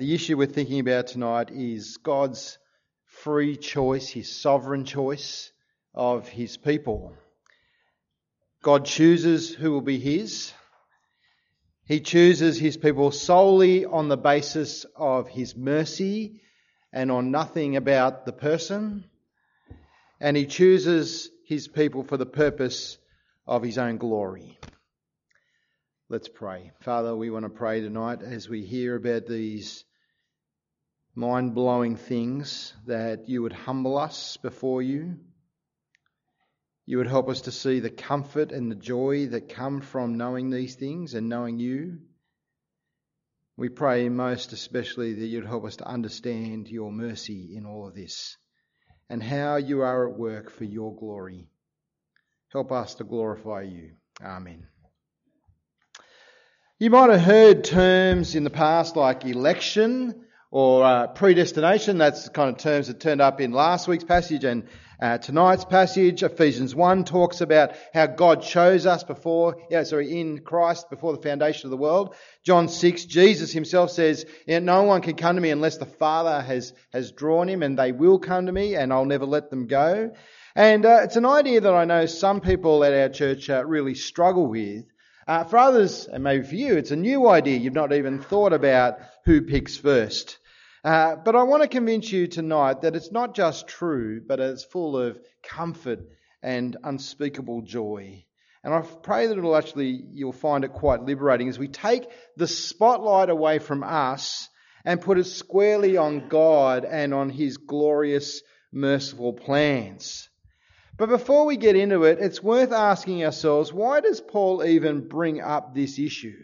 The issue we're thinking about tonight is God's free choice, his sovereign choice of his people. God chooses who will be his. He chooses his people solely on the basis of his mercy and on nothing about the person. And he chooses his people for the purpose of his own glory. Let's pray. Father, we want to pray tonight as we hear about these mind blowing things that you would humble us before you. You would help us to see the comfort and the joy that come from knowing these things and knowing you. We pray most especially that you'd help us to understand your mercy in all of this and how you are at work for your glory. Help us to glorify you. Amen. You might have heard terms in the past like election or uh, predestination. That's the kind of terms that turned up in last week's passage and uh, tonight's passage. Ephesians 1 talks about how God chose us before, yeah, sorry, in Christ before the foundation of the world. John 6, Jesus himself says, no one can come to me unless the Father has, has drawn him and they will come to me and I'll never let them go. And uh, it's an idea that I know some people at our church uh, really struggle with. Uh, for others, and maybe for you, it's a new idea. You've not even thought about who picks first. Uh, but I want to convince you tonight that it's not just true, but it's full of comfort and unspeakable joy. And I pray that it'll actually, you'll find it quite liberating as we take the spotlight away from us and put it squarely on God and on His glorious, merciful plans. But before we get into it, it's worth asking ourselves, why does Paul even bring up this issue?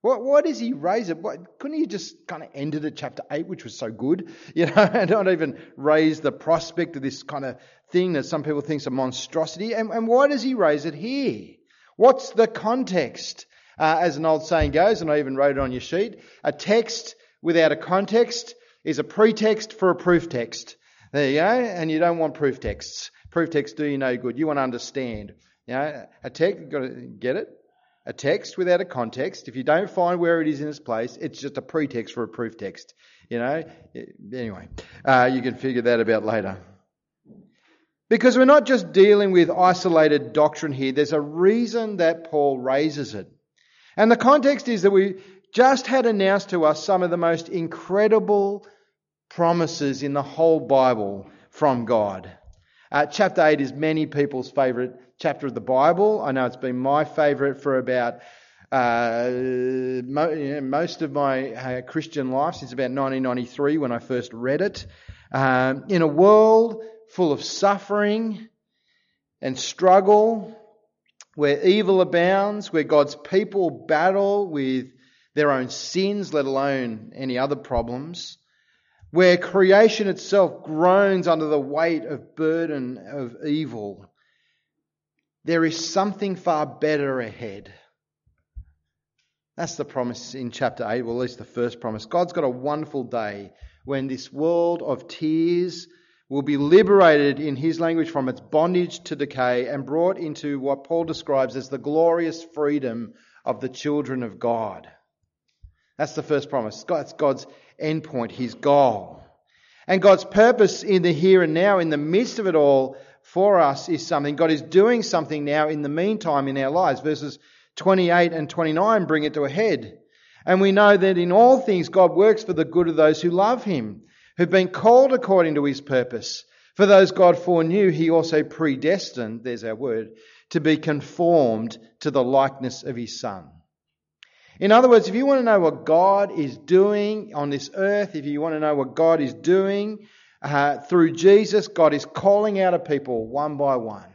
What, why does he raise it? What, couldn't he just kind of ended at chapter 8, which was so good, you know, and not even raise the prospect of this kind of thing that some people think is a monstrosity? And, and why does he raise it here? What's the context? Uh, as an old saying goes, and I even wrote it on your sheet, a text without a context is a pretext for a proof text. There you go, and you don't want proof texts. Proof texts do you no good. You want to understand. You know, a text, got to get it? A text without a context, if you don't find where it is in its place, it's just a pretext for a proof text. You know, anyway, uh, you can figure that about later. Because we're not just dealing with isolated doctrine here, there's a reason that Paul raises it. And the context is that we just had announced to us some of the most incredible promises in the whole Bible from God. Uh, chapter 8 is many people's favourite chapter of the Bible. I know it's been my favourite for about uh, mo- you know, most of my uh, Christian life since about 1993 when I first read it. Um, in a world full of suffering and struggle, where evil abounds, where God's people battle with their own sins, let alone any other problems, where creation itself groans under the weight of burden of evil there is something far better ahead. That's the promise in chapter 8, well, at least the first promise. God's got a wonderful day when this world of tears will be liberated in his language from its bondage to decay and brought into what Paul describes as the glorious freedom of the children of God. That's the first promise. That's God's endpoint, his goal. And God's purpose in the here and now, in the midst of it all, for us is something. God is doing something now in the meantime in our lives. Verses 28 and 29 bring it to a head. And we know that in all things God works for the good of those who love him, who've been called according to his purpose. For those God foreknew, he also predestined, there's our word, to be conformed to the likeness of his son. In other words, if you want to know what God is doing on this earth, if you want to know what God is doing uh, through Jesus, God is calling out a people one by one.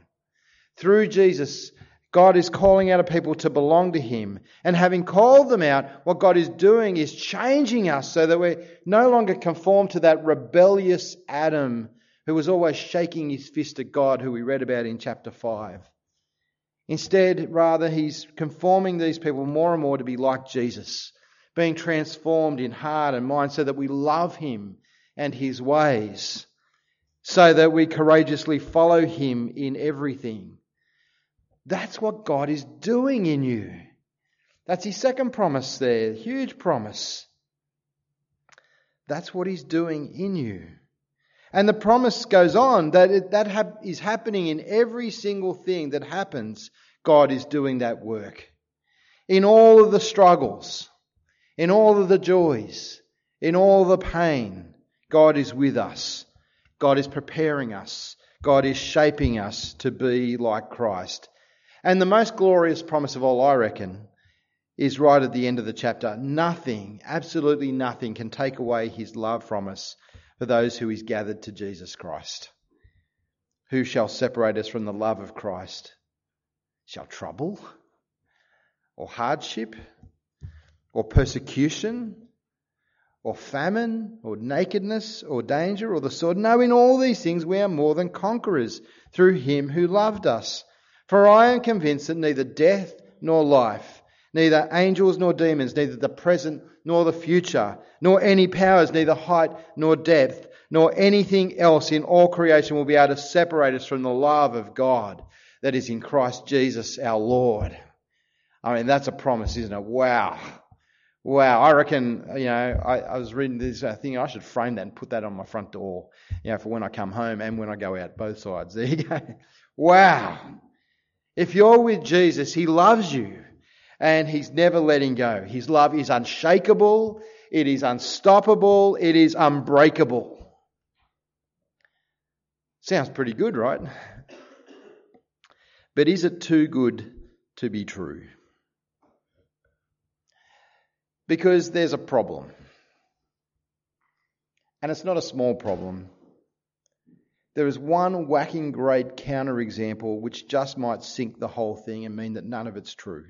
Through Jesus, God is calling out a people to belong to Him. And having called them out, what God is doing is changing us so that we're no longer conform to that rebellious Adam who was always shaking his fist at God, who we read about in chapter 5. Instead, rather, He's conforming these people more and more to be like Jesus, being transformed in heart and mind so that we love Him and his ways, so that we courageously follow him in everything. That's what God is doing in you. That's his second promise there, huge promise. That's what He's doing in you. And the promise goes on that it, that ha- is happening in every single thing that happens. God is doing that work. In all of the struggles, in all of the joys, in all the pain, God is with us. God is preparing us. God is shaping us to be like Christ. And the most glorious promise of all, I reckon, is right at the end of the chapter. Nothing, absolutely nothing, can take away his love from us for those who is gathered to Jesus Christ. Who shall separate us from the love of Christ? Shall trouble or hardship or persecution or famine or nakedness or danger or the sword? No, in all these things we are more than conquerors through him who loved us. For I am convinced that neither death nor life, neither angels nor demons, neither the present nor the future, nor any powers, neither height nor depth, nor anything else in all creation will be able to separate us from the love of God that is in Christ Jesus our Lord. I mean, that's a promise, isn't it? Wow. Wow. I reckon, you know, I, I was reading this uh, thing, I should frame that and put that on my front door, you know, for when I come home and when I go out, both sides. There you go. Wow. If you're with Jesus, He loves you and He's never letting go. His love is unshakable, it is unstoppable, it is unbreakable. Sounds pretty good, right? But is it too good to be true? Because there's a problem. And it's not a small problem. There is one whacking great counterexample which just might sink the whole thing and mean that none of it's true.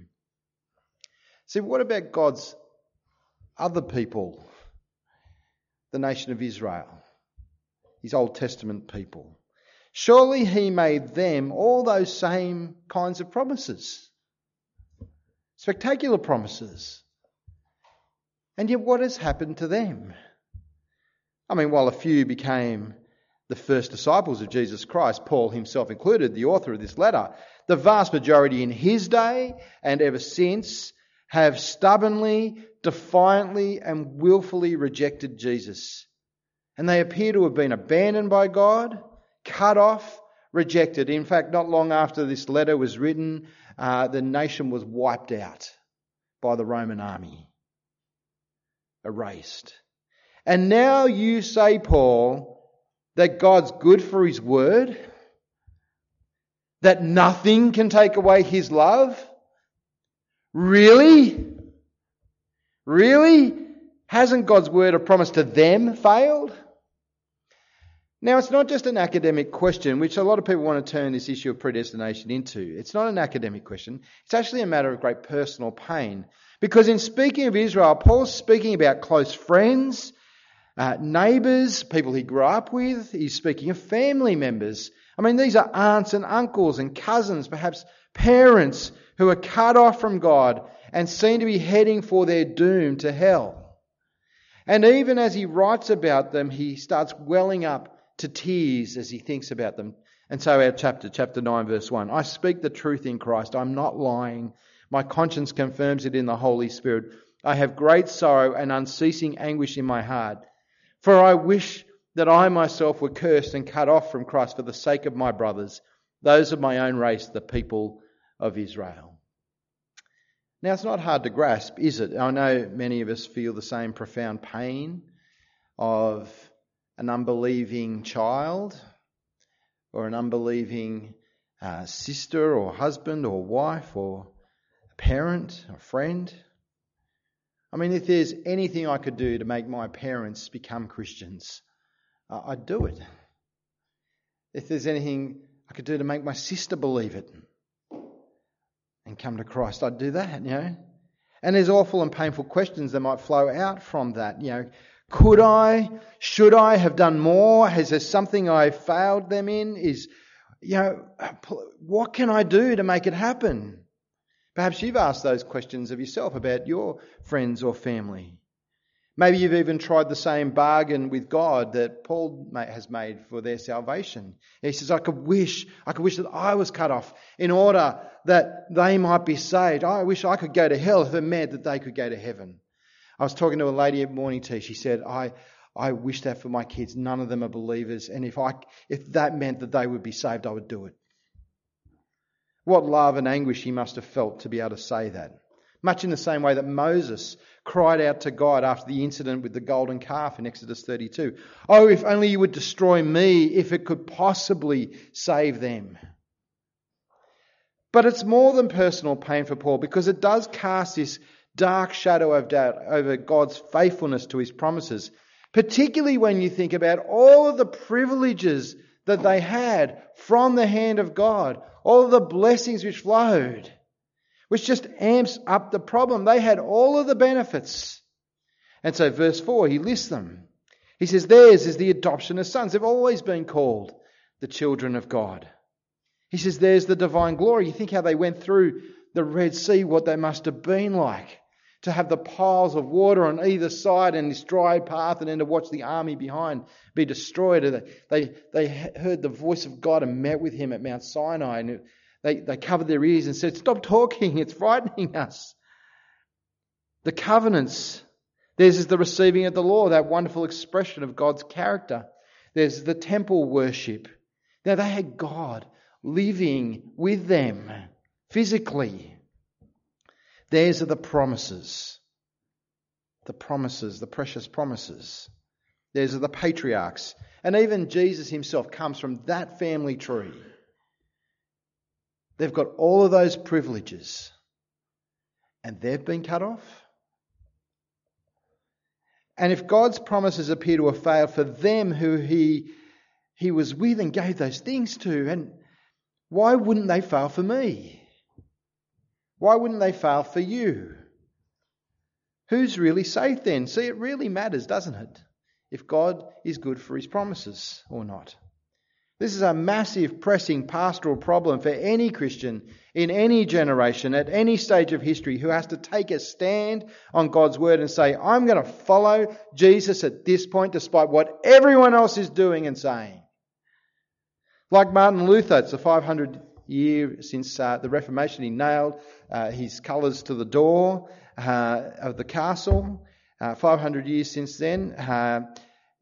See, what about God's other people, the nation of Israel, his Old Testament people? Surely he made them all those same kinds of promises. Spectacular promises. And yet, what has happened to them? I mean, while a few became the first disciples of Jesus Christ, Paul himself included, the author of this letter, the vast majority in his day and ever since have stubbornly, defiantly, and willfully rejected Jesus. And they appear to have been abandoned by God, cut off, rejected. In fact, not long after this letter was written, uh, the nation was wiped out by the Roman army, erased. And now you say, Paul, that God's good for His word, that nothing can take away His love? Really? Really? Hasn't God's word of promise to them failed? Now, it's not just an academic question, which a lot of people want to turn this issue of predestination into. It's not an academic question. It's actually a matter of great personal pain. Because in speaking of Israel, Paul's speaking about close friends uh, neighbours, people he grew up with. He's speaking of family members. I mean, these are aunts and uncles and cousins, perhaps parents who are cut off from God and seem to be heading for their doom to hell. And even as he writes about them, he starts welling up to tears as he thinks about them. And so our chapter, chapter 9, verse 1 I speak the truth in Christ. I'm not lying. My conscience confirms it in the Holy Spirit. I have great sorrow and unceasing anguish in my heart. For I wish that I myself were cursed and cut off from Christ for the sake of my brothers, those of my own race, the people of Israel. Now, it's not hard to grasp, is it? I know many of us feel the same profound pain of an unbelieving child or an unbelieving uh, sister or husband or wife or a parent or friend. I mean, if there's anything I could do to make my parents become Christians, uh, I'd do it. If there's anything I could do to make my sister believe it and come to Christ, I'd do that, you know. And there's awful and painful questions that might flow out from that. You know, could I, should I have done more? Has there something I failed them in? Is, you know, what can I do to make it happen? Perhaps you've asked those questions of yourself about your friends or family. Maybe you've even tried the same bargain with God that Paul has made for their salvation. He says, I could wish, I could wish that I was cut off in order that they might be saved. I wish I could go to hell if it meant that they could go to heaven. I was talking to a lady at morning tea. She said, I, I wish that for my kids. None of them are believers. And if, I, if that meant that they would be saved, I would do it. What love and anguish he must have felt to be able to say that. Much in the same way that Moses cried out to God after the incident with the golden calf in Exodus 32. Oh, if only you would destroy me, if it could possibly save them. But it's more than personal pain for Paul because it does cast this dark shadow of doubt over God's faithfulness to his promises, particularly when you think about all of the privileges that they had from the hand of God, all of the blessings which flowed, which just amps up the problem. They had all of the benefits. And so, verse 4, he lists them. He says, Theirs is the adoption as sons. They've always been called the children of God. He says, There's the divine glory. You think how they went through the Red Sea, what they must have been like to have the piles of water on either side and this dry path, and then to watch the army behind be destroyed. They, they heard the voice of God and met with him at Mount Sinai, and they, they covered their ears and said, Stop talking, it's frightening us. The covenants. There's the receiving of the law, that wonderful expression of God's character. There's the temple worship. Now they had God living with them physically. Theirs are the promises. The promises, the precious promises. Theirs are the patriarchs. And even Jesus himself comes from that family tree. They've got all of those privileges. And they've been cut off. And if God's promises appear to have failed for them who he, he was with and gave those things to, and why wouldn't they fail for me? Why wouldn't they fail for you? Who's really safe then? See, it really matters, doesn't it? If God is good for his promises or not. This is a massive, pressing pastoral problem for any Christian in any generation, at any stage of history, who has to take a stand on God's word and say, I'm going to follow Jesus at this point, despite what everyone else is doing and saying. Like Martin Luther, it's a 500 year since uh, the Reformation. He nailed uh, his colours to the door uh, of the castle. Uh, 500 years since then.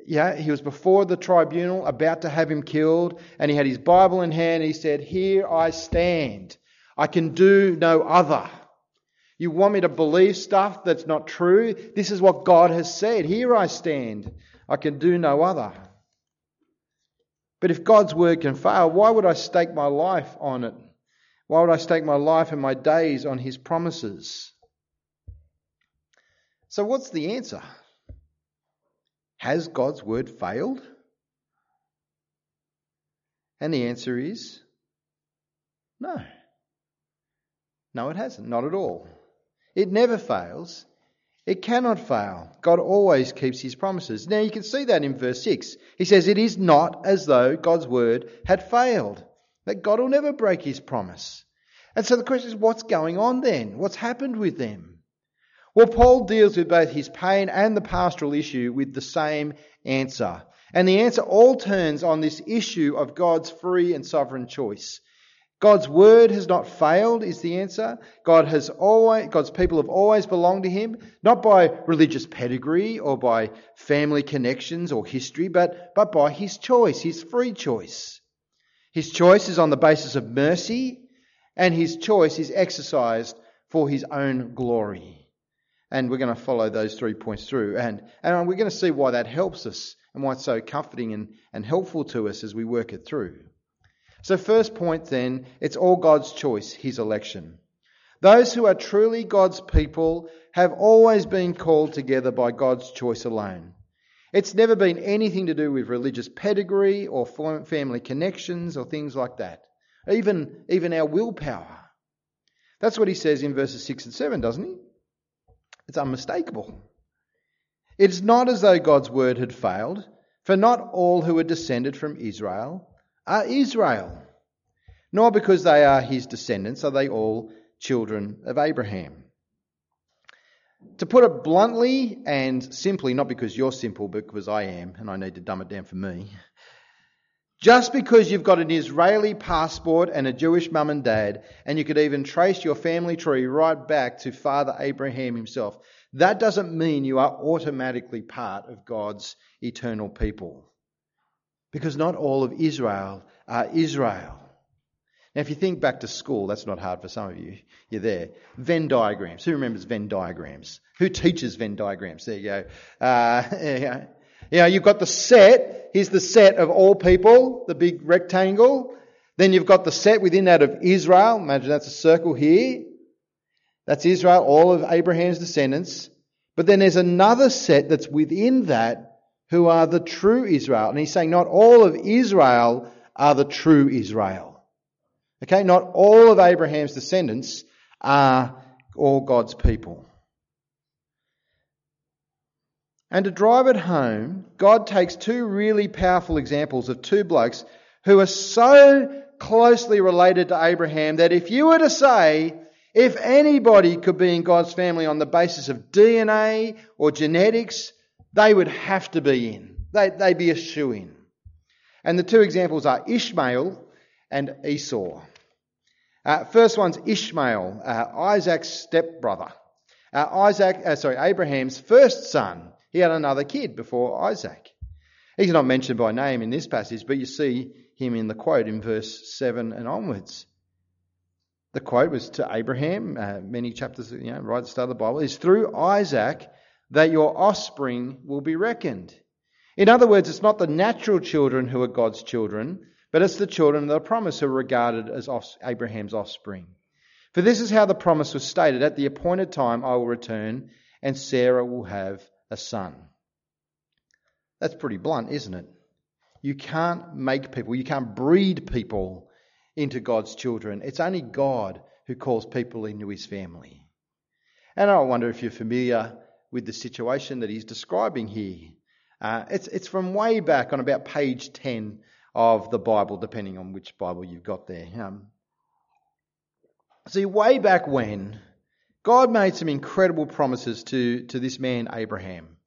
Yeah, he was before the tribunal, about to have him killed, and he had his Bible in hand. he said, Here I stand. I can do no other. You want me to believe stuff that's not true? This is what God has said. Here I stand. I can do no other. But if God's word can fail, why would I stake my life on it? Why would I stake my life and my days on his promises? So, what's the answer? Has God's word failed? And the answer is no. No, it hasn't. Not at all. It never fails. It cannot fail. God always keeps his promises. Now you can see that in verse 6. He says, It is not as though God's word had failed, that God will never break his promise. And so the question is, what's going on then? What's happened with them? Well, Paul deals with both his pain and the pastoral issue with the same answer. And the answer all turns on this issue of God's free and sovereign choice. God's word has not failed, is the answer. God has always, God's people have always belonged to Him, not by religious pedigree or by family connections or history, but, but by His choice, His free choice. His choice is on the basis of mercy, and His choice is exercised for His own glory. And we're going to follow those three points through, and, and we're going to see why that helps us and why it's so comforting and, and helpful to us as we work it through. So, first point then, it's all God's choice, his election. Those who are truly God's people have always been called together by God's choice alone. It's never been anything to do with religious pedigree or family connections or things like that. Even, even our willpower. That's what he says in verses 6 and 7, doesn't he? It's unmistakable. It's not as though God's word had failed, for not all who are descended from Israel are Israel, nor because they are his descendants are they all children of Abraham. To put it bluntly and simply, not because you're simple, but because I am, and I need to dumb it down for me. Just because you've got an Israeli passport and a Jewish mum and dad, and you could even trace your family tree right back to Father Abraham himself, that doesn't mean you are automatically part of God's eternal people. Because not all of Israel are Israel. Now, if you think back to school, that's not hard for some of you. You're there. Venn diagrams. Who remembers Venn diagrams? Who teaches Venn diagrams? There you go. Uh. You know, you've got the set. Here's the set of all people, the big rectangle. Then you've got the set within that of Israel. Imagine that's a circle here. That's Israel, all of Abraham's descendants. But then there's another set that's within that who are the true Israel. And he's saying not all of Israel are the true Israel. Okay, not all of Abraham's descendants are all God's people. And to drive it home, God takes two really powerful examples of two blokes who are so closely related to Abraham that if you were to say, if anybody could be in God's family on the basis of DNA or genetics, they would have to be in. They, would be a shoe in. And the two examples are Ishmael and Esau. Uh, first one's Ishmael, uh, Isaac's stepbrother. Uh, Isaac, uh, sorry, Abraham's first son. He had another kid before Isaac. He's not mentioned by name in this passage, but you see him in the quote in verse 7 and onwards. The quote was to Abraham, uh, many chapters, you know, right at the start of the Bible, is through Isaac that your offspring will be reckoned. In other words, it's not the natural children who are God's children, but it's the children of the promise who are regarded as Abraham's offspring. For this is how the promise was stated At the appointed time I will return, and Sarah will have a son. That's pretty blunt, isn't it? You can't make people, you can't breed people into God's children. It's only God who calls people into his family. And I wonder if you're familiar with the situation that he's describing here. Uh, it's, it's from way back on about page 10 of the Bible, depending on which Bible you've got there. Um, see, way back when, God made some incredible promises to, to this man, Abraham.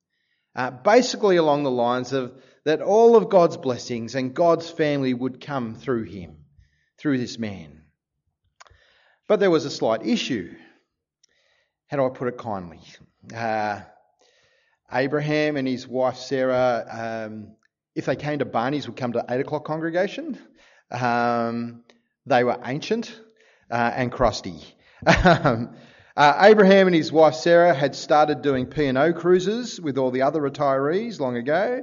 Uh, basically, along the lines of that all of God's blessings and God's family would come through him through this man. But there was a slight issue. How do I put it kindly? Uh, Abraham and his wife Sarah, um, if they came to Barney's, would come to 8 o'clock congregation. Um, they were ancient uh, and crusty. Uh, Abraham and his wife Sarah had started doing P&O cruises with all the other retirees long ago.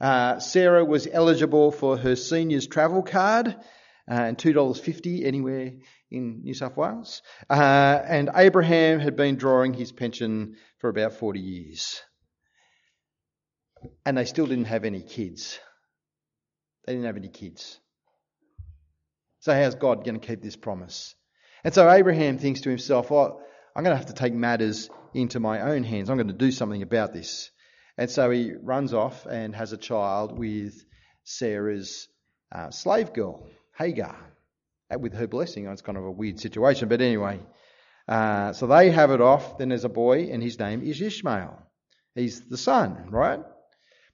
Uh, Sarah was eligible for her seniors travel card, uh, and $2.50 anywhere in New South Wales. Uh, and Abraham had been drawing his pension for about 40 years. And they still didn't have any kids. They didn't have any kids. So, how's God going to keep this promise? And so Abraham thinks to himself, well, I'm going to have to take matters into my own hands. I'm going to do something about this. And so he runs off and has a child with Sarah's uh, slave girl. Hagar with her blessing. It's kind of a weird situation, but anyway. Uh, so they have it off. Then there's a boy, and his name is Ishmael. He's the son, right?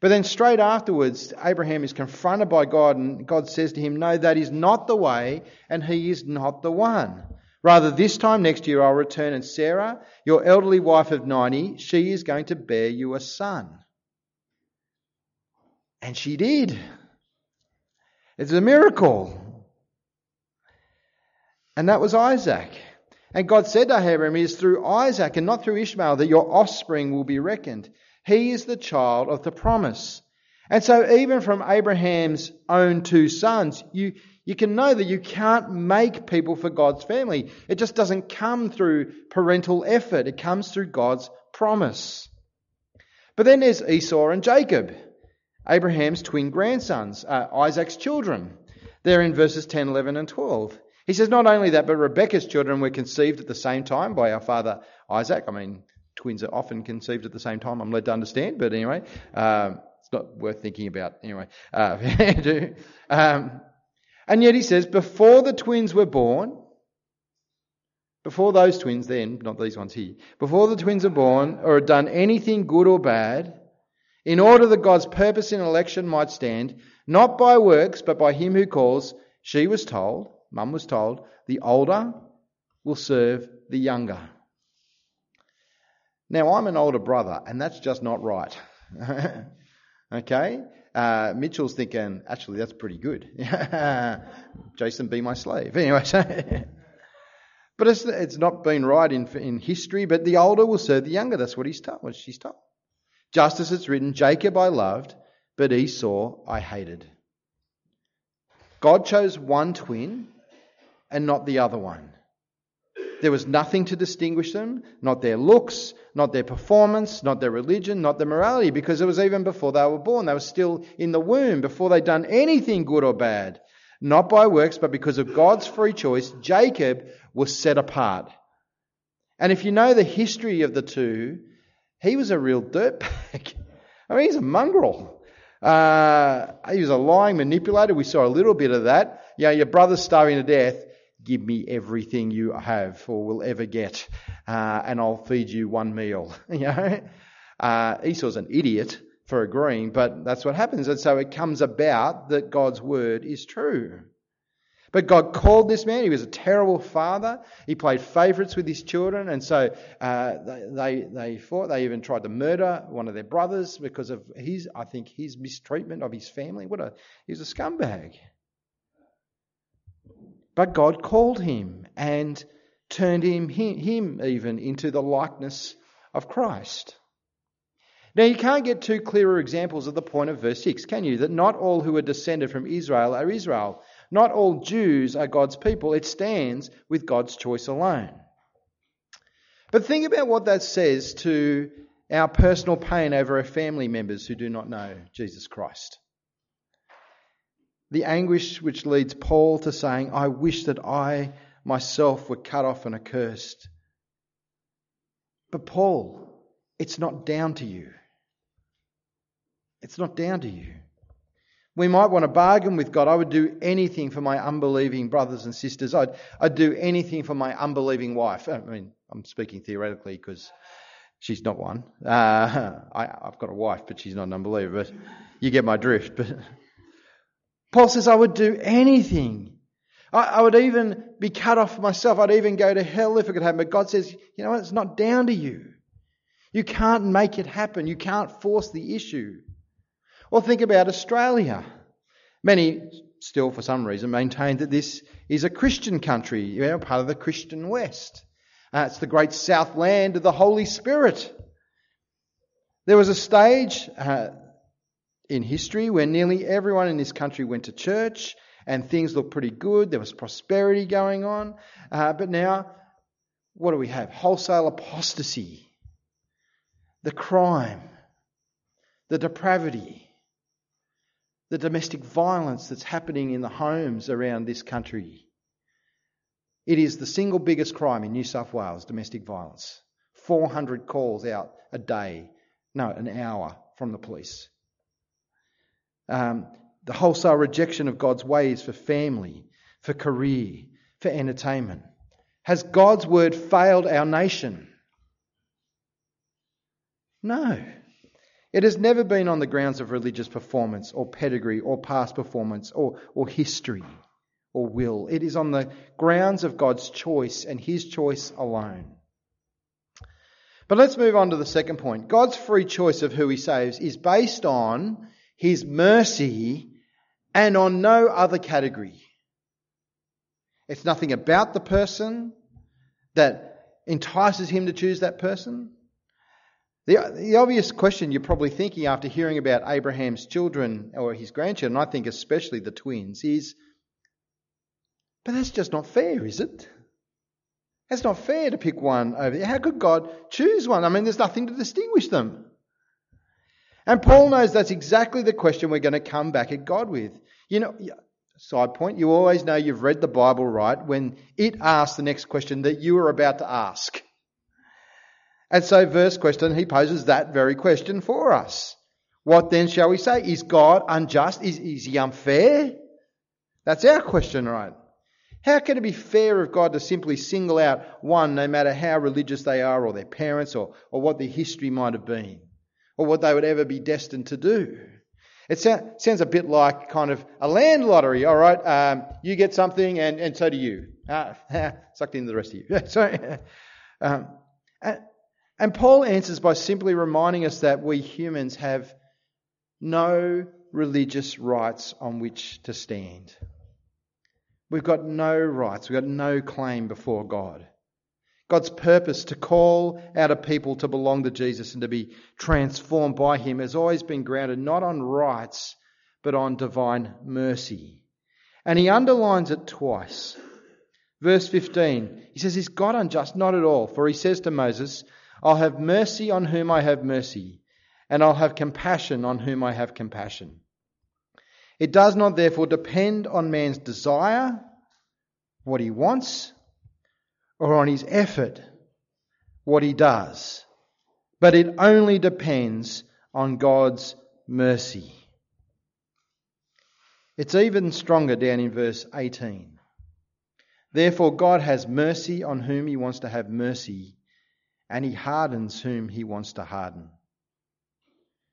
But then straight afterwards, Abraham is confronted by God, and God says to him, No, that is not the way, and he is not the one. Rather, this time next year I'll return, and Sarah, your elderly wife of 90, she is going to bear you a son. And she did. It's a miracle. And that was Isaac. And God said to Abraham, It is through Isaac and not through Ishmael that your offspring will be reckoned. He is the child of the promise. And so, even from Abraham's own two sons, you, you can know that you can't make people for God's family. It just doesn't come through parental effort, it comes through God's promise. But then there's Esau and Jacob, Abraham's twin grandsons, uh, Isaac's children. They're in verses 10, 11, and 12. He says, not only that, but Rebekah's children were conceived at the same time by our father Isaac. I mean, twins are often conceived at the same time, I'm led to understand, but anyway, um, it's not worth thinking about anyway. Uh, um, and yet he says, before the twins were born, before those twins, then, not these ones here, before the twins are born or had done anything good or bad, in order that God's purpose in election might stand, not by works, but by him who calls, she was told, Mum was told, the older will serve the younger. Now, I'm an older brother, and that's just not right. okay? Uh, Mitchell's thinking, actually, that's pretty good. Jason, be my slave. Anyway, so but it's, it's not been right in, in history, but the older will serve the younger. That's what he's told, what she's told. Just as it's written, Jacob I loved, but Esau I hated. God chose one twin and not the other one. There was nothing to distinguish them, not their looks, not their performance, not their religion, not their morality, because it was even before they were born. They were still in the womb, before they'd done anything good or bad. Not by works, but because of God's free choice, Jacob was set apart. And if you know the history of the two, he was a real dirtbag. I mean, he's a mongrel. Uh, he was a lying manipulator. We saw a little bit of that. You know, your brother's starving to death. Give me everything you have or will ever get, uh, and I'll feed you one meal. you know, uh, Esau's an idiot for agreeing, but that's what happens, and so it comes about that God's word is true. But God called this man. He was a terrible father. He played favourites with his children, and so uh, they, they fought. They even tried to murder one of their brothers because of his, I think, his mistreatment of his family. What a he was a scumbag. But God called him and turned him, him even into the likeness of Christ. Now, you can't get two clearer examples of the point of verse 6, can you? That not all who are descended from Israel are Israel. Not all Jews are God's people. It stands with God's choice alone. But think about what that says to our personal pain over our family members who do not know Jesus Christ. The anguish which leads Paul to saying, I wish that I myself were cut off and accursed. But Paul, it's not down to you. It's not down to you. We might want to bargain with God. I would do anything for my unbelieving brothers and sisters. I'd, I'd do anything for my unbelieving wife. I mean, I'm speaking theoretically because she's not one. Uh, I, have got a wife, but she's not an unbeliever. But you get my drift. But Paul says, I would do anything. I, I would even be cut off myself. I'd even go to hell if it could happen. But God says, you know what? It's not down to you. You can't make it happen. You can't force the issue. Or think about Australia. Many still, for some reason, maintain that this is a Christian country, you know, part of the Christian West. Uh, it's the great south land of the Holy Spirit. There was a stage uh, in history where nearly everyone in this country went to church and things looked pretty good. There was prosperity going on. Uh, but now, what do we have? Wholesale apostasy, the crime, the depravity the domestic violence that's happening in the homes around this country. It is the single biggest crime in New South Wales, domestic violence. 400 calls out a day, no, an hour from the police. Um, the wholesale rejection of God's ways for family, for career, for entertainment. Has God's word failed our nation? No. It has never been on the grounds of religious performance or pedigree or past performance or, or history or will. It is on the grounds of God's choice and His choice alone. But let's move on to the second point. God's free choice of who He saves is based on His mercy and on no other category. It's nothing about the person that entices Him to choose that person. The, the obvious question you're probably thinking after hearing about Abraham's children or his grandchildren, I think especially the twins, is but that's just not fair, is it? That's not fair to pick one over. How could God choose one? I mean, there's nothing to distinguish them. And Paul knows that's exactly the question we're going to come back at God with. You know, side point, you always know you've read the Bible right when it asks the next question that you are about to ask. And so, verse question, he poses that very question for us. What then shall we say? Is God unjust? Is, is he unfair? That's our question, right? How can it be fair of God to simply single out one, no matter how religious they are, or their parents, or, or what their history might have been, or what they would ever be destined to do? It sounds a bit like kind of a land lottery. All right, um, you get something, and, and so do you. Uh, sucked in the rest of you. Sorry. Um, And Paul answers by simply reminding us that we humans have no religious rights on which to stand. We've got no rights, we've got no claim before God. God's purpose to call out a people to belong to Jesus and to be transformed by Him has always been grounded not on rights, but on divine mercy. And He underlines it twice. Verse 15, He says, Is God unjust? Not at all. For He says to Moses, I'll have mercy on whom I have mercy, and I'll have compassion on whom I have compassion. It does not therefore depend on man's desire, what he wants, or on his effort, what he does, but it only depends on God's mercy. It's even stronger down in verse 18. Therefore, God has mercy on whom he wants to have mercy, and he hardens whom he wants to harden.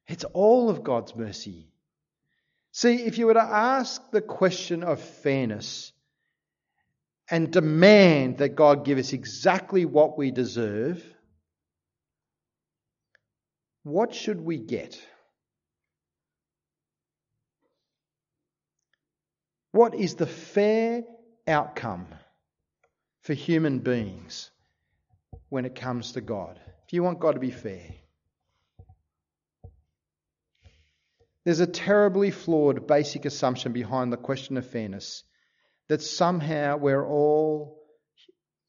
It's all of God's mercy. See, if you were to ask the question of fairness and demand that God give us exactly what we deserve, what should we get? What is the fair outcome for human beings when it comes to God? If you want God to be fair, There's a terribly flawed basic assumption behind the question of fairness that somehow we're all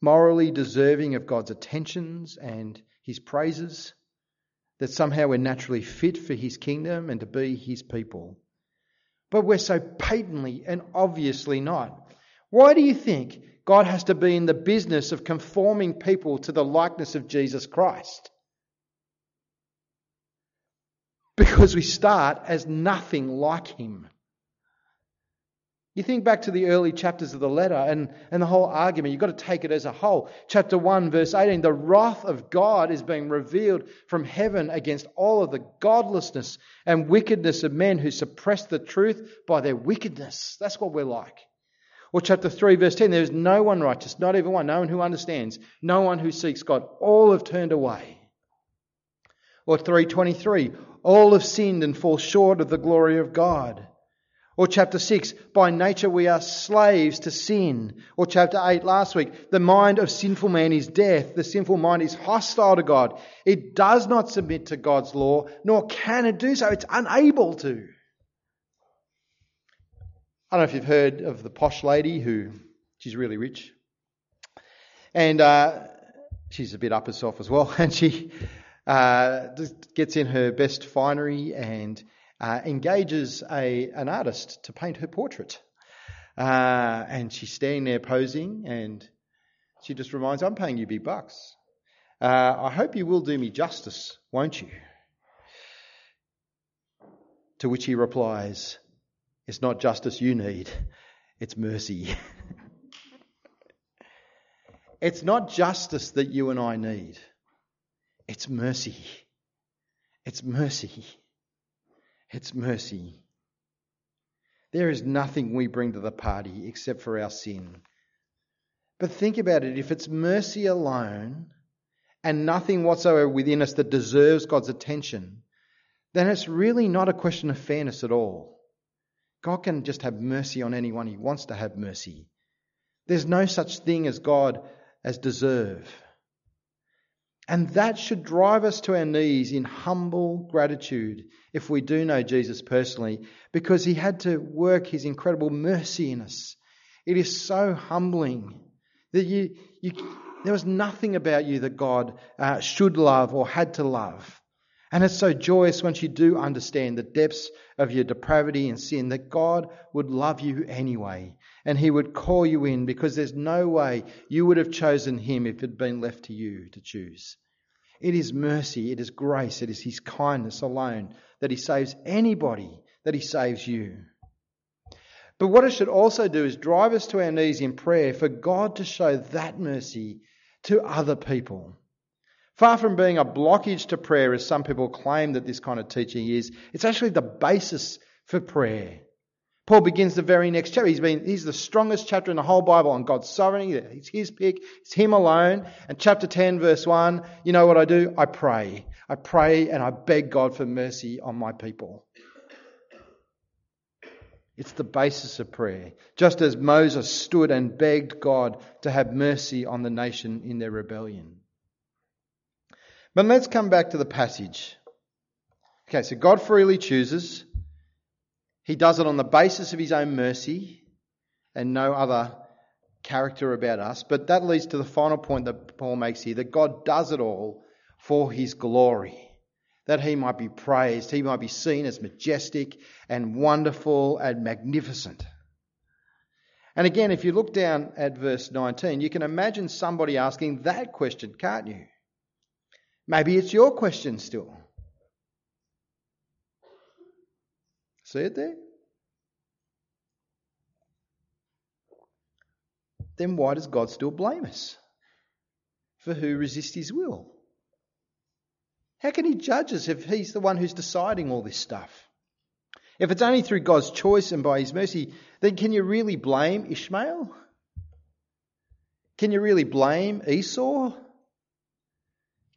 morally deserving of God's attentions and his praises, that somehow we're naturally fit for his kingdom and to be his people. But we're so patently and obviously not. Why do you think God has to be in the business of conforming people to the likeness of Jesus Christ? because we start as nothing like him. You think back to the early chapters of the letter and, and the whole argument, you've got to take it as a whole. Chapter 1, verse 18 the wrath of God is being revealed from heaven against all of the godlessness and wickedness of men who suppress the truth by their wickedness. That's what we're like. Or chapter 3, verse 10 there is no one righteous, not even one, no one who understands, no one who seeks God. All have turned away. Or 323 all have sinned and fall short of the glory of God. Or chapter 6, by nature we are slaves to sin. Or chapter 8 last week, the mind of sinful man is death. The sinful mind is hostile to God. It does not submit to God's law, nor can it do so. It's unable to. I don't know if you've heard of the posh lady who, she's really rich. And uh, she's a bit up herself as well. And she uh, gets in her best finery and uh, engages a, an artist to paint her portrait. Uh, and she's standing there posing, and she just reminds, I'm paying you big bucks. Uh, I hope you will do me justice, won't you? To which he replies, It's not justice you need, it's mercy. it's not justice that you and I need. It's mercy. It's mercy. It's mercy. There is nothing we bring to the party except for our sin. But think about it if it's mercy alone and nothing whatsoever within us that deserves God's attention, then it's really not a question of fairness at all. God can just have mercy on anyone he wants to have mercy. There's no such thing as God as deserve. And that should drive us to our knees in humble gratitude if we do know Jesus personally, because he had to work his incredible mercy in us. It is so humbling that you, you there was nothing about you that God uh, should love or had to love. And it's so joyous once you do understand the depths of your depravity and sin that God would love you anyway. And He would call you in because there's no way you would have chosen Him if it had been left to you to choose. It is mercy, it is grace, it is His kindness alone that He saves anybody, that He saves you. But what it should also do is drive us to our knees in prayer for God to show that mercy to other people. Far from being a blockage to prayer, as some people claim that this kind of teaching is, it's actually the basis for prayer. Paul begins the very next chapter. He's been, he's the strongest chapter in the whole Bible on God's sovereignty. It's his pick. It's him alone. And chapter 10 verse 1, you know what I do? I pray. I pray and I beg God for mercy on my people. It's the basis of prayer. Just as Moses stood and begged God to have mercy on the nation in their rebellion. But let's come back to the passage. Okay, so God freely chooses. He does it on the basis of his own mercy and no other character about us. But that leads to the final point that Paul makes here that God does it all for his glory, that he might be praised, he might be seen as majestic and wonderful and magnificent. And again, if you look down at verse 19, you can imagine somebody asking that question, can't you? Maybe it's your question still. See it there? Then why does God still blame us? For who resist his will? How can he judge us if he's the one who's deciding all this stuff? If it's only through God's choice and by his mercy, then can you really blame Ishmael? Can you really blame Esau?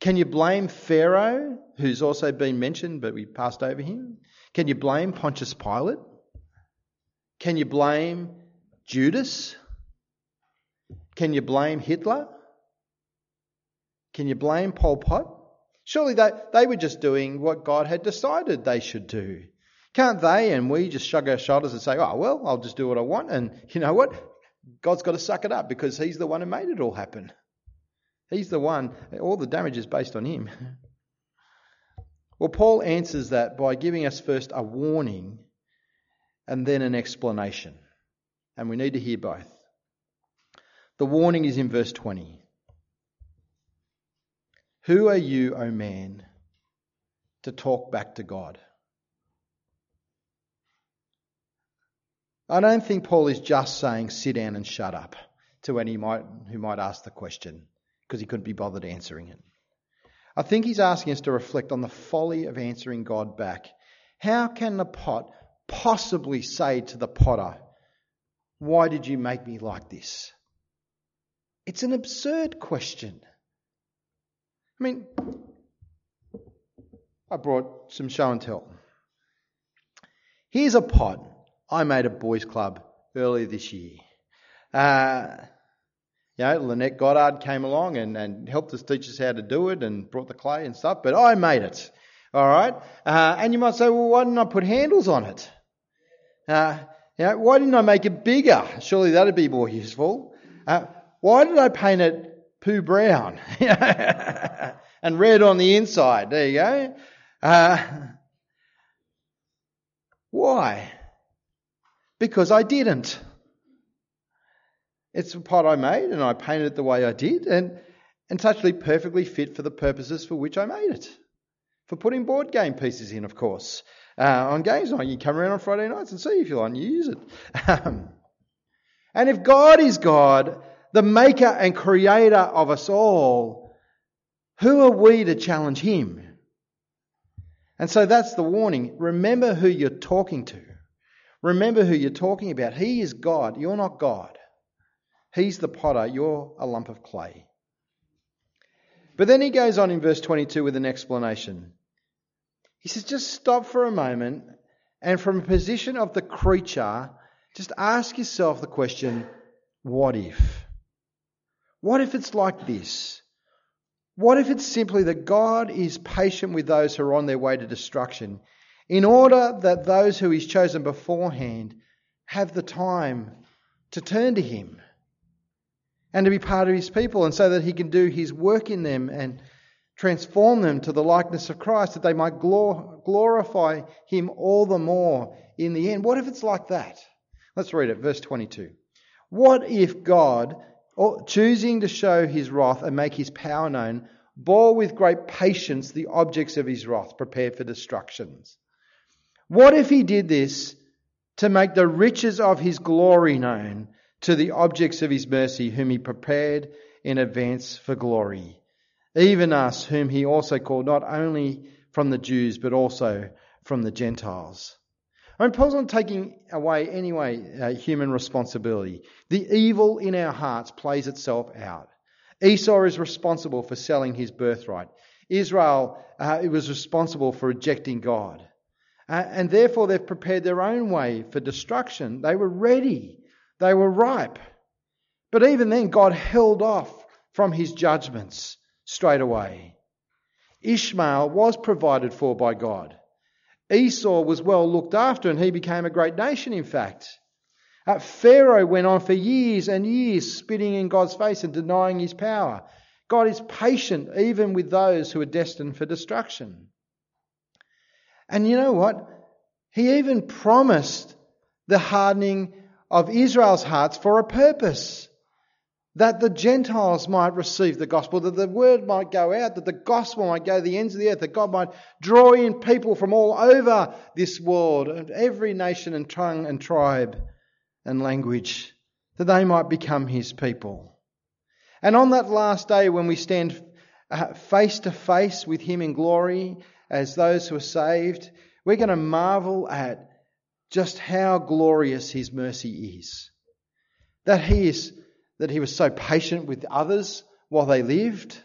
Can you blame Pharaoh, who's also been mentioned, but we passed over him? Can you blame Pontius Pilate? Can you blame Judas? Can you blame Hitler? Can you blame Pol Pot? Surely they, they were just doing what God had decided they should do. Can't they and we just shrug our shoulders and say, oh, well, I'll just do what I want. And you know what? God's got to suck it up because He's the one who made it all happen. He's the one, all the damage is based on Him. Well, Paul answers that by giving us first a warning and then an explanation. And we need to hear both. The warning is in verse 20. Who are you, O man, to talk back to God? I don't think Paul is just saying sit down and shut up to any who might ask the question because he couldn't be bothered answering it. I think he's asking us to reflect on the folly of answering God back. How can the pot possibly say to the potter, Why did you make me like this? It's an absurd question. I mean, I brought some show and tell. Here's a pot I made at Boys Club earlier this year. Uh, you know, Lynette Goddard came along and, and helped us teach us how to do it and brought the clay and stuff, but I made it. All right? Uh, and you might say, well, why didn't I put handles on it? Uh, you know, why didn't I make it bigger? Surely that'd be more useful. Uh, why did I paint it poo brown and red on the inside? There you go. Uh, why? Because I didn't. It's a pot I made and I painted it the way I did and, and it's actually perfectly fit for the purposes for which I made it. For putting board game pieces in, of course. Uh, on games night, you come around on Friday nights and see if you like and you use it. Um, and if God is God, the maker and creator of us all, who are we to challenge him? And so that's the warning. Remember who you're talking to. Remember who you're talking about. He is God. You're not God. He's the potter, you're a lump of clay. But then he goes on in verse 22 with an explanation. He says, just stop for a moment and from a position of the creature, just ask yourself the question, what if? What if it's like this? What if it's simply that God is patient with those who are on their way to destruction in order that those who He's chosen beforehand have the time to turn to Him? And to be part of his people, and so that he can do his work in them and transform them to the likeness of Christ, that they might glorify him all the more in the end. What if it's like that? Let's read it, verse 22. What if God, choosing to show his wrath and make his power known, bore with great patience the objects of his wrath prepared for destructions? What if he did this to make the riches of his glory known? To the objects of his mercy, whom he prepared in advance for glory. Even us, whom he also called not only from the Jews, but also from the Gentiles. I mean, Paul's not taking away anyway uh, human responsibility. The evil in our hearts plays itself out. Esau is responsible for selling his birthright. Israel uh, was responsible for rejecting God. Uh, and therefore, they've prepared their own way for destruction. They were ready, they were ripe. But even then, God held off from his judgments straight away. Ishmael was provided for by God. Esau was well looked after and he became a great nation, in fact. Uh, Pharaoh went on for years and years spitting in God's face and denying his power. God is patient even with those who are destined for destruction. And you know what? He even promised the hardening of Israel's hearts for a purpose that the Gentiles might receive the gospel, that the word might go out, that the gospel might go to the ends of the earth, that God might draw in people from all over this world, every nation and tongue and tribe and language, that they might become his people. And on that last day, when we stand uh, face to face with him in glory as those who are saved, we're going to marvel at just how glorious his mercy is. That he is that he was so patient with others while they lived,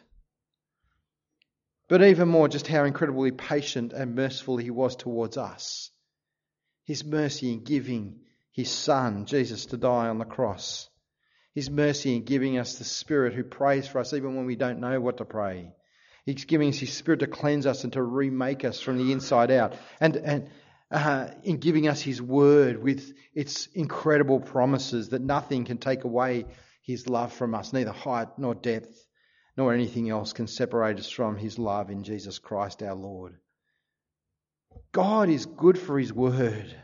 but even more, just how incredibly patient and merciful he was towards us. His mercy in giving his Son, Jesus, to die on the cross. His mercy in giving us the Spirit who prays for us even when we don't know what to pray. He's giving us His Spirit to cleanse us and to remake us from the inside out. And, and uh, in giving us His Word with its incredible promises that nothing can take away his love from us. Neither height nor depth nor anything else can separate us from his love in Jesus Christ our Lord. God is good for his word.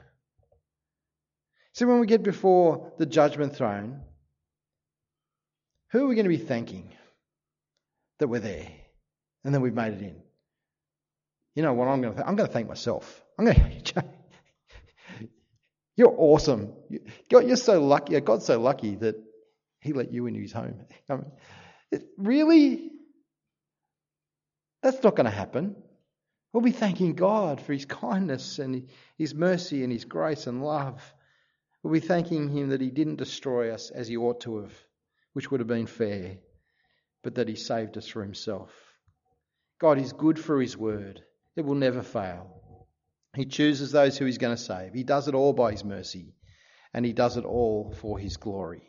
So when we get before the judgment throne, who are we going to be thanking that we're there and that we've made it in? You know what I'm going to? Th- I'm going to thank myself. I'm going to. You're awesome. You're so lucky. God's so lucky that he let you into his home. I mean, really? That's not going to happen. We'll be thanking God for his kindness and his mercy and his grace and love. We'll be thanking him that he didn't destroy us as he ought to have, which would have been fair, but that he saved us for himself. God is good for his word, it will never fail. He chooses those who he's going to save. He does it all by his mercy, and he does it all for his glory.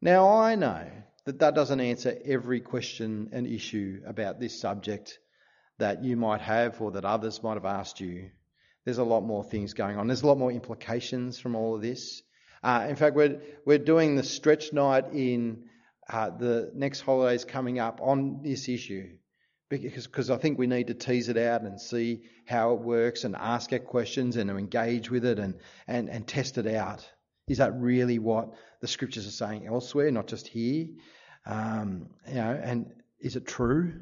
Now, I know that that doesn't answer every question and issue about this subject that you might have or that others might have asked you. There's a lot more things going on. There's a lot more implications from all of this. Uh, in fact, we're, we're doing the stretch night in uh, the next holidays coming up on this issue because cause I think we need to tease it out and see how it works and ask our questions and engage with it and, and, and test it out. Is that really what the scriptures are saying elsewhere, not just here? Um, you know, and is it true?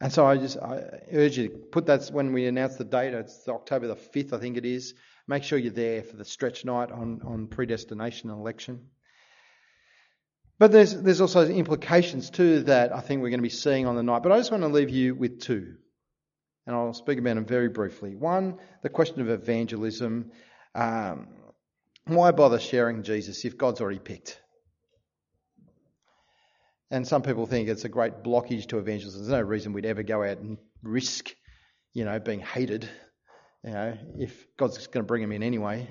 And so I just I urge you to put that when we announce the date. It's October the fifth, I think it is. Make sure you're there for the stretch night on on predestination and election. But there's there's also implications too that I think we're going to be seeing on the night. But I just want to leave you with two, and I'll speak about them very briefly. One, the question of evangelism. Um, why bother sharing Jesus if God's already picked? And some people think it's a great blockage to evangelism. There's no reason we'd ever go out and risk, you know, being hated, you know, if God's going to bring them in anyway.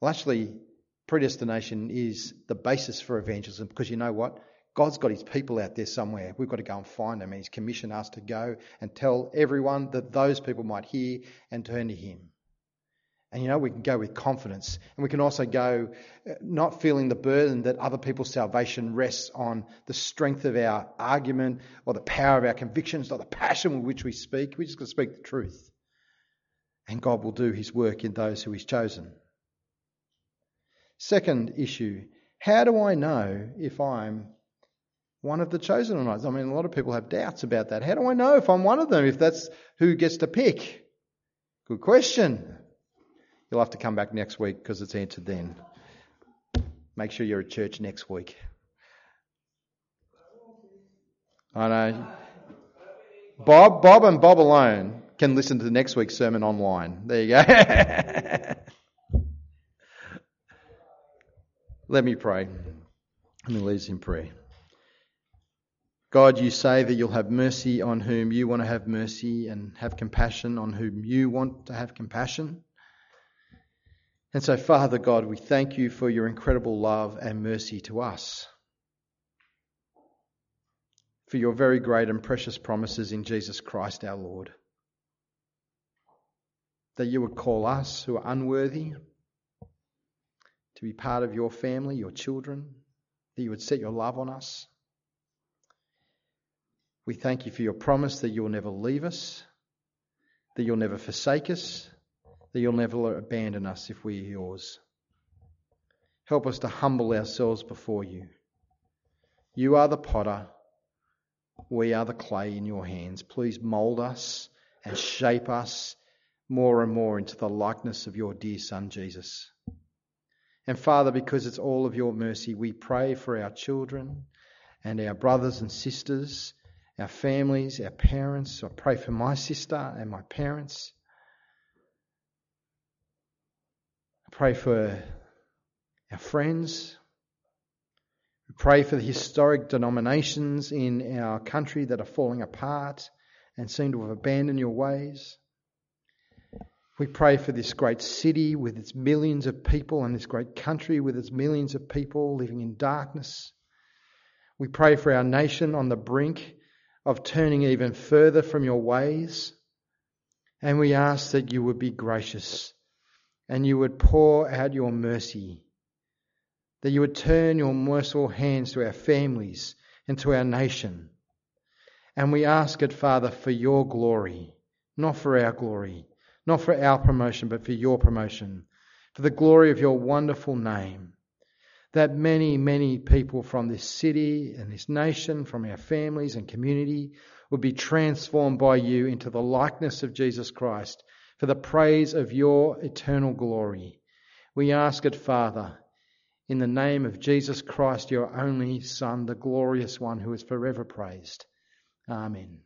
Well, actually, predestination is the basis for evangelism because you know what? God's got his people out there somewhere. We've got to go and find them. And he's commissioned us to go and tell everyone that those people might hear and turn to him. And you know, we can go with confidence. And we can also go uh, not feeling the burden that other people's salvation rests on the strength of our argument or the power of our convictions or the passion with which we speak. We're just got to speak the truth. And God will do his work in those who he's chosen. Second issue how do I know if I'm one of the chosen or not? I mean, a lot of people have doubts about that. How do I know if I'm one of them, if that's who gets to pick? Good question. You'll have to come back next week because it's answered then. Make sure you're at church next week. I know. Bob, Bob and Bob alone can listen to the next week's sermon online. There you go. Let me pray. Let me lead us in prayer. God, you say that you'll have mercy on whom you want to have mercy and have compassion on whom you want to have compassion. And so, Father God, we thank you for your incredible love and mercy to us, for your very great and precious promises in Jesus Christ our Lord. That you would call us who are unworthy to be part of your family, your children, that you would set your love on us we thank you for your promise that you'll never leave us, that you'll never forsake us, that you'll never abandon us if we are yours. Help us to humble ourselves before you. You are the potter, we are the clay in your hands. Please mould us and shape us more and more into the likeness of your dear Son, Jesus. And Father, because it's all of your mercy, we pray for our children and our brothers and sisters our families, our parents. I pray for my sister and my parents. I pray for our friends. We pray for the historic denominations in our country that are falling apart and seem to have abandoned your ways. We pray for this great city with its millions of people and this great country with its millions of people living in darkness. We pray for our nation on the brink of turning even further from your ways. And we ask that you would be gracious and you would pour out your mercy, that you would turn your merciful hands to our families and to our nation. And we ask it, Father, for your glory, not for our glory, not for our promotion, but for your promotion, for the glory of your wonderful name that many, many people from this city and this nation, from our families and community, would be transformed by you into the likeness of Jesus Christ for the praise of your eternal glory. We ask it, Father, in the name of Jesus Christ, your only Son, the glorious one who is forever praised. Amen.